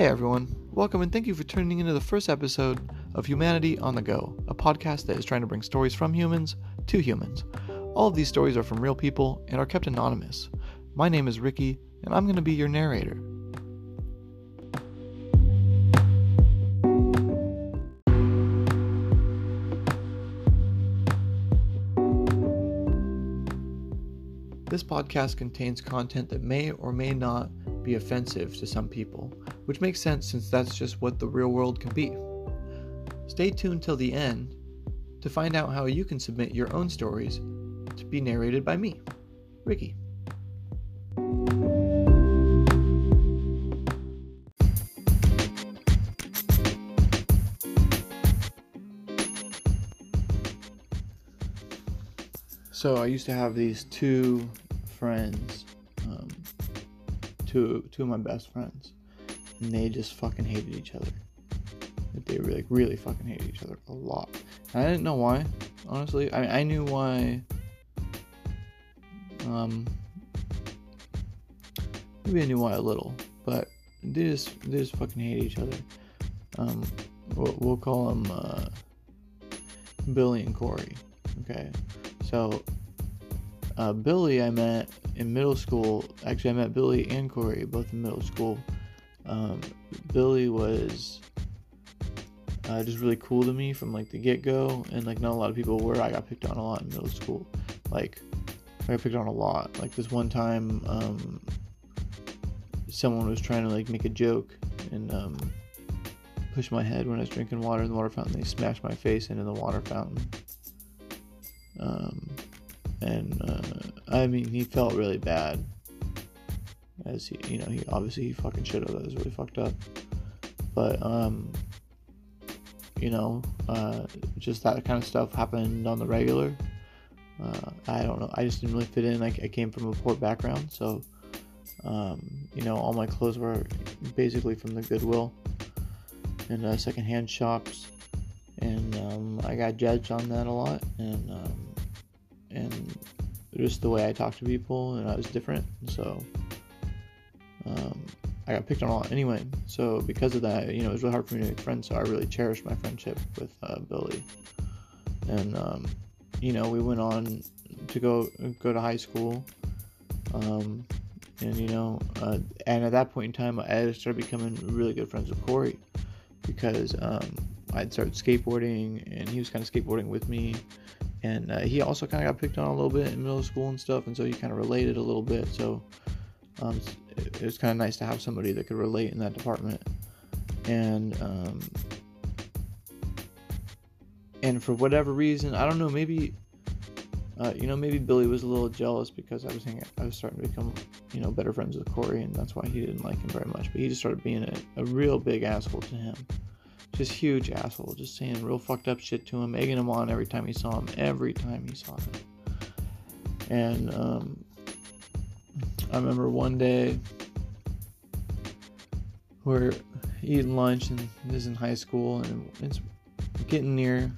Hey everyone, welcome and thank you for tuning into the first episode of Humanity on the Go, a podcast that is trying to bring stories from humans to humans. All of these stories are from real people and are kept anonymous. My name is Ricky, and I'm going to be your narrator. This podcast contains content that may or may not be offensive to some people, which makes sense since that's just what the real world can be. Stay tuned till the end to find out how you can submit your own stories to be narrated by me, Ricky. So I used to have these two friends, two two of my best friends, and they just fucking hated each other. They really, really fucking hated each other a lot. And I didn't know why, honestly. I I knew why. Um, maybe I knew why a little, but they just they just fucking hate each other. Um, we'll, we'll call them uh, Billy and Corey. Okay, so uh, Billy I met in middle school. Actually, I met Billy and Corey both in middle school. Um, Billy was uh, just really cool to me from like the get go, and like not a lot of people were. I got picked on a lot in middle school. Like I got picked on a lot. Like this one time, um, someone was trying to like make a joke and um, push my head when I was drinking water in the water fountain. They smashed my face into the water fountain. Um, and uh, I mean, he felt really bad. As he, you know, he obviously he fucking should have. That was really fucked up. But um, you know, uh, just that kind of stuff happened on the regular. Uh, I don't know. I just didn't really fit in. I, I came from a poor background, so um, you know, all my clothes were basically from the Goodwill and uh, secondhand shops, and um, I got judged on that a lot, and um, and just the way I talked to people, and I was different, so um, I got picked on a lot anyway. So because of that, you know, it was really hard for me to make friends. So I really cherished my friendship with uh, Billy, and um, you know, we went on to go go to high school. Um, and you know, uh, and at that point in time, I started becoming really good friends with Corey because um, I'd started skateboarding, and he was kind of skateboarding with me, and uh, he also kind of got picked on a little bit in middle school and stuff, and so he kind of related a little bit. So um, it, was kind of nice to have somebody that could relate in that department, and um, and for whatever reason, I don't know, maybe uh, you know, maybe Billy was a little jealous because I was hanging, I was starting to become, you know, better friends with Corey, and that's why he didn't like him very much. But he just started being a, a real big asshole to him, just huge asshole, just saying real fucked up shit to him, egging him on every time he saw him, every time he saw him. And um, I remember one day we're eating lunch, and this is in high school, and it's getting near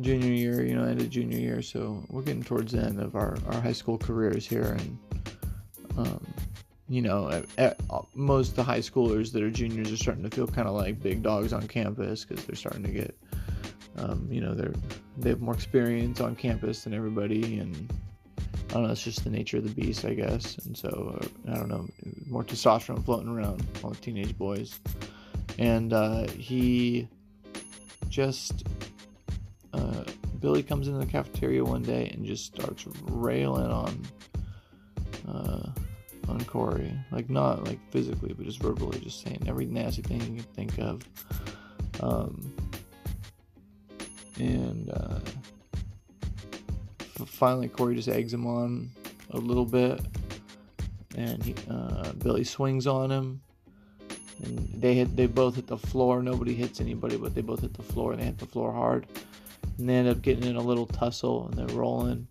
junior year, you know, end of junior year, so we're getting towards the end of our, our high school careers here, and um, you know, at, at, most of the high schoolers that are juniors are starting to feel kind of like big dogs on campus because they're starting to get, um, you know, they're they have more experience on campus than everybody, and I don't know, it's just the nature of the beast, I guess, and so uh, I don't know, more testosterone floating around all the teenage boys, and uh, he just uh, Billy comes into the cafeteria one day and just starts railing on uh, on Corey, like not like physically, but just verbally, just saying every nasty thing you can think of. Um, and uh, finally, Corey just eggs him on a little bit, and he, uh, Billy swings on him, and they hit. They both hit the floor. Nobody hits anybody, but they both hit the floor, and they hit the floor hard and they end up getting in a little tussle and they're rolling.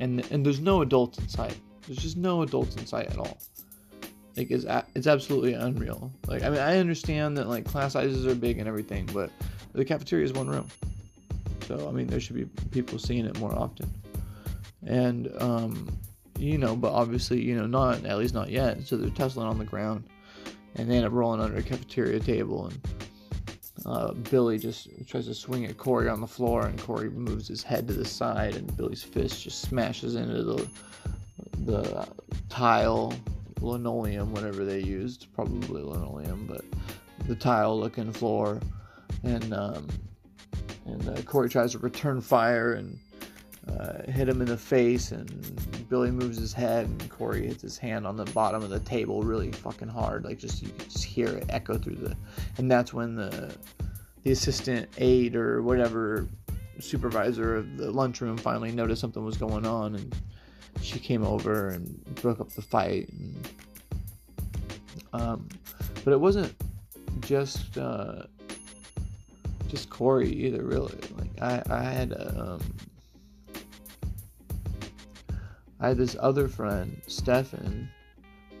And and there's no adults in sight. There's just no adults in sight at all. Like it's it's absolutely unreal. Like I mean I understand that like class sizes are big and everything, but the cafeteria is one room. So I mean there should be people seeing it more often. And um you know, but obviously, you know, not at least not yet. So they're tussling on the ground and they end up rolling under a cafeteria table and uh, Billy just tries to swing at Corey on the floor, and Corey moves his head to the side, and Billy's fist just smashes into the the tile, linoleum, whatever they used, probably linoleum, but the tile-looking floor, and um, and uh, Corey tries to return fire and uh, hit him in the face, and Billy moves his head, and Corey hits his hand on the bottom of the table really fucking hard, like just you just hear it echo through the, and that's when the the assistant aide or whatever supervisor of the lunchroom finally noticed something was going on, and she came over and broke up the fight, and, um, but it wasn't just uh, just Corey either, really. Like I, I had um, I had this other friend, Stefan,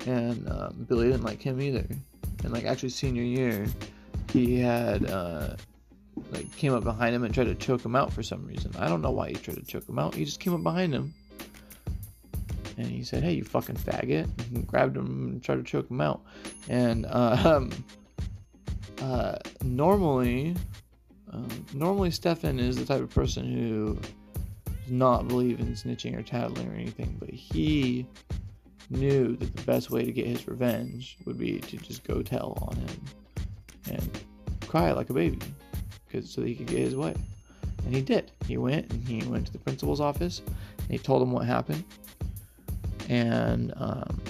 and um, Billy didn't like him either. And like actually senior year, he had uh, like came up behind him and tried to choke him out for some reason. I don't know why he tried to choke him out. He just came up behind him and he said, "Hey, you fucking faggot!" And grabbed him and tried to choke him out. And um, uh, normally, um, normally Stefan is the type of person who does not believe in snitching or tattling or anything, but he knew that the best way to get his revenge would be to just go tell on him and cry like a baby because so that he could get his way. And he did. He went and he went to the principal's office and he told him what happened. And um,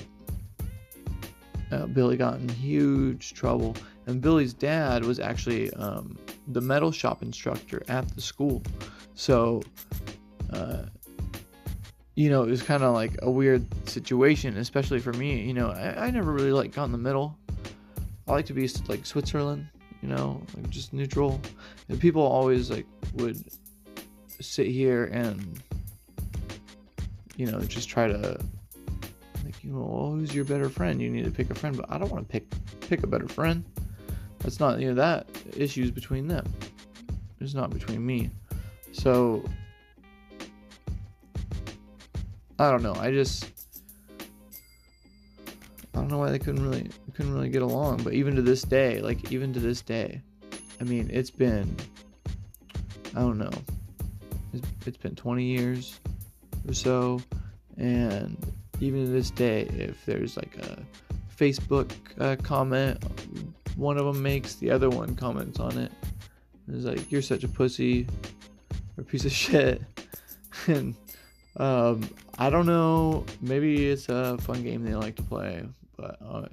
uh, Billy got in huge trouble. And Billy's dad was actually um, the metal shop instructor at the school. So uh, you know, it was kind of like a weird situation, especially for me. You know, I, I never really like got in the middle. I like to be like Switzerland, you know, like just neutral. And people always like would sit here and, you know, just try to, you know, well, who's your better friend? You need to pick a friend, but I don't want to pick pick a better friend. That's not, you know, that issues between them. It's not between me. So I don't know. I just I don't know why they couldn't really couldn't really get along. But even to this day, like even to this day, I mean, it's been I don't know. It's, it's been 20 years or so, and even to this day, if there's like a Facebook uh, comment, one of them makes, the other one comments on it. It's like you're such a pussy or piece of shit, and um, I don't know. Maybe it's a fun game they like to play, but uh,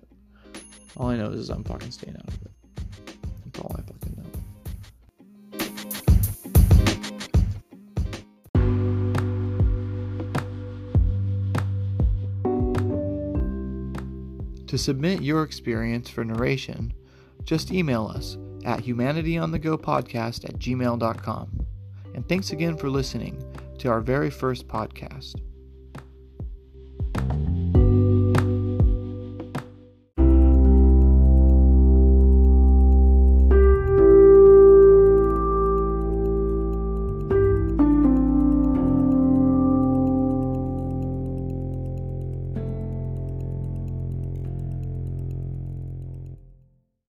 all I know is I'm fucking staying out of it. That's all I fucking know. To submit your experience for narration, just email us at humanityonthegopodcast at gmail.com. And thanks again for listening to our very first podcast.